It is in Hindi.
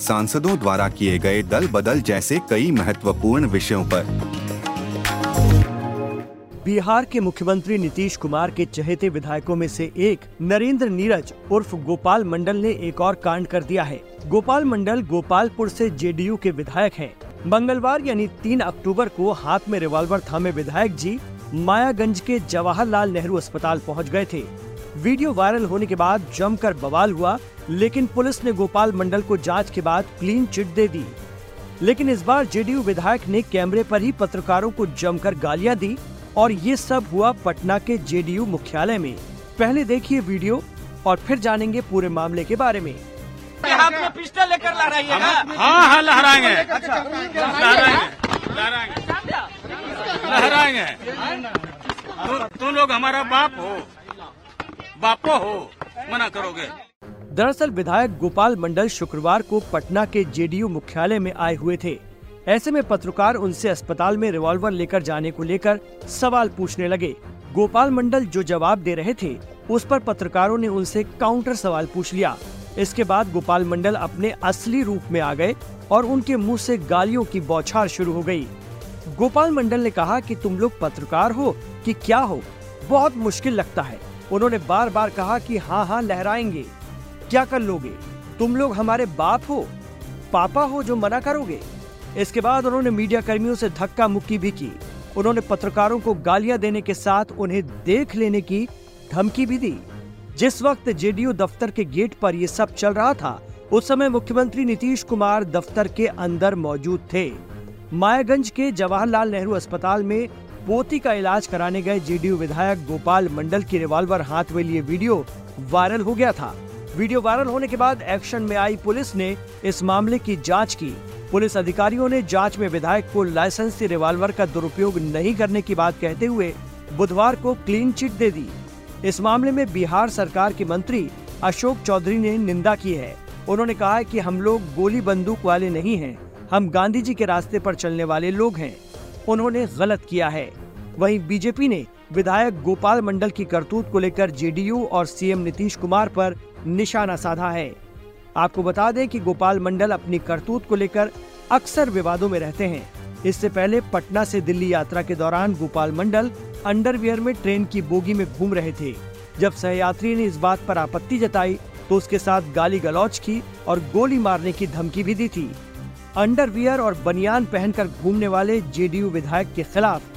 सांसदों द्वारा किए गए दल बदल जैसे कई महत्वपूर्ण विषयों पर। बिहार के मुख्यमंत्री नीतीश कुमार के चहेते विधायकों में से एक, नरेंद्र नीरज उर्फ़ गोपाल मंडल ने एक और कांड कर दिया है। गोपाल मंडल गोपालपुर से जेडीयू के विधायक हैं। मंगलवार यानी 3 अक्टूबर को हाथ में रिवॉल्वर थामे विधायक जी मायागंज के जवाहरलाल नेहरू अस्पताल पहुँच गए थे। वीडियो वायरल होने के बाद जमकर बवाल हुआ लेकिन पुलिस ने गोपाल मंडल को जाँच के बाद क्लीन चिट दे दी। लेकिन इस बार जेडीयू विधायक ने कैमरे पर ही पत्रकारों को जमकर गालियाँ दी और ये सब हुआ पटना के जेडीयू मुख्यालय में। पहले देखिए वीडियो और फिर जानेंगे पूरे मामले के बारे में। हाथ में पिस्टल लेकर लहराइएगा हाँ हाँ लहराएँगे। लहराएँगे। लहराएँगे लहराएँगे। तुम लोग हमारा बाप हो। बापो हो, मना करोगे। दरअसल विधायक गोपाल मंडल शुक्रवार को पटना के जेडीयू मुख्यालय में आए हुए थे। ऐसे में पत्रकार उनसे अस्पताल में रिवॉल्वर लेकर जाने को लेकर सवाल पूछने लगे। गोपाल मंडल जो जवाब दे रहे थे, उस पर पत्रकारों ने उनसे काउंटर सवाल पूछ लिया। इसके बाद गोपाल मंडल अपने असली रूप में आ गए और उनके मुँह से गालियों की बौछार शुरू हो गई। गोपाल मंडल ने कहा कि तुम लोग पत्रकार हो कि क्या हो, बहुत मुश्किल लगता है। उन्होंने बार बार कहा कि हाँ हाँ लहराएँगे। क्या कर लोगे? तुम लोग हमारे बाप हो? पापा हो जो मना करोगे? इसके बाद उन्होंने मीडिया कर्मियों से धक्का मुक्की भी की। उन्होंने पत्रकारों को गालियाँ देने के साथ उन्हें देख लेने की धमकी भी दी। जिस वक्त जेडीयू दफ्तर के गेट पर यह सब चल रहा था, उस समय मुख्यमंत्री नीतीश कुमार दफ्तर के अंदर मौजूद थे। मायागंज के जवाहरलाल नेहरू अस्पताल में पोती का इलाज कराने गए जेडीयू विधायक गोपाल मंडल की रिवाल्वर हाथ में लिए वीडियो वायरल हो गया था। वीडियो वायरल होने के बाद एक्शन में आई पुलिस ने इस मामले की जाँच की। पुलिस अधिकारियों ने जाँच में विधायक को लाइसेंस रिवॉल्वर का दुरुपयोग नहीं करने की बात कहते हुए बुधवार को क्लीन चिट दे दी। इस मामले में बिहार सरकार के मंत्री अशोक चौधरी ने निंदा की है। उन्होंने कहा कि हम लोग गोली बंदूक वाले नहीं हैं। हम गांधी जी के रास्ते पर चलने वाले लोग हैं। उन्होंने गलत किया है। वहीं बीजेपी ने विधायक गोपाल मंडल की करतूत को लेकर जेडीयू और सीएम नीतीश कुमार पर निशाना साधा है। आपको बता दें कि गोपाल मंडल अपनी करतूत को लेकर अक्सर विवादों में रहते हैं। इससे पहले पटना से दिल्ली यात्रा के दौरान गोपाल मंडल अंडरवियर में ट्रेन की बोगी में घूम रहे थे। जब सहयात्री ने इस बात पर आपत्ति जताई तो उसके साथ गाली गलौज की और गोली मारने की धमकी भी दी थी। अंडरवियर और बनियान पहनकर घूमने वाले जेडीयू विधायक के खिलाफ